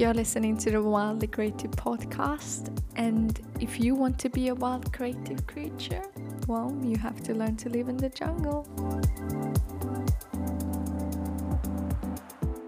You're listening to the Wildly Creative podcast, and if you want to be a wild creative creature, well, you have to learn to live in the jungle.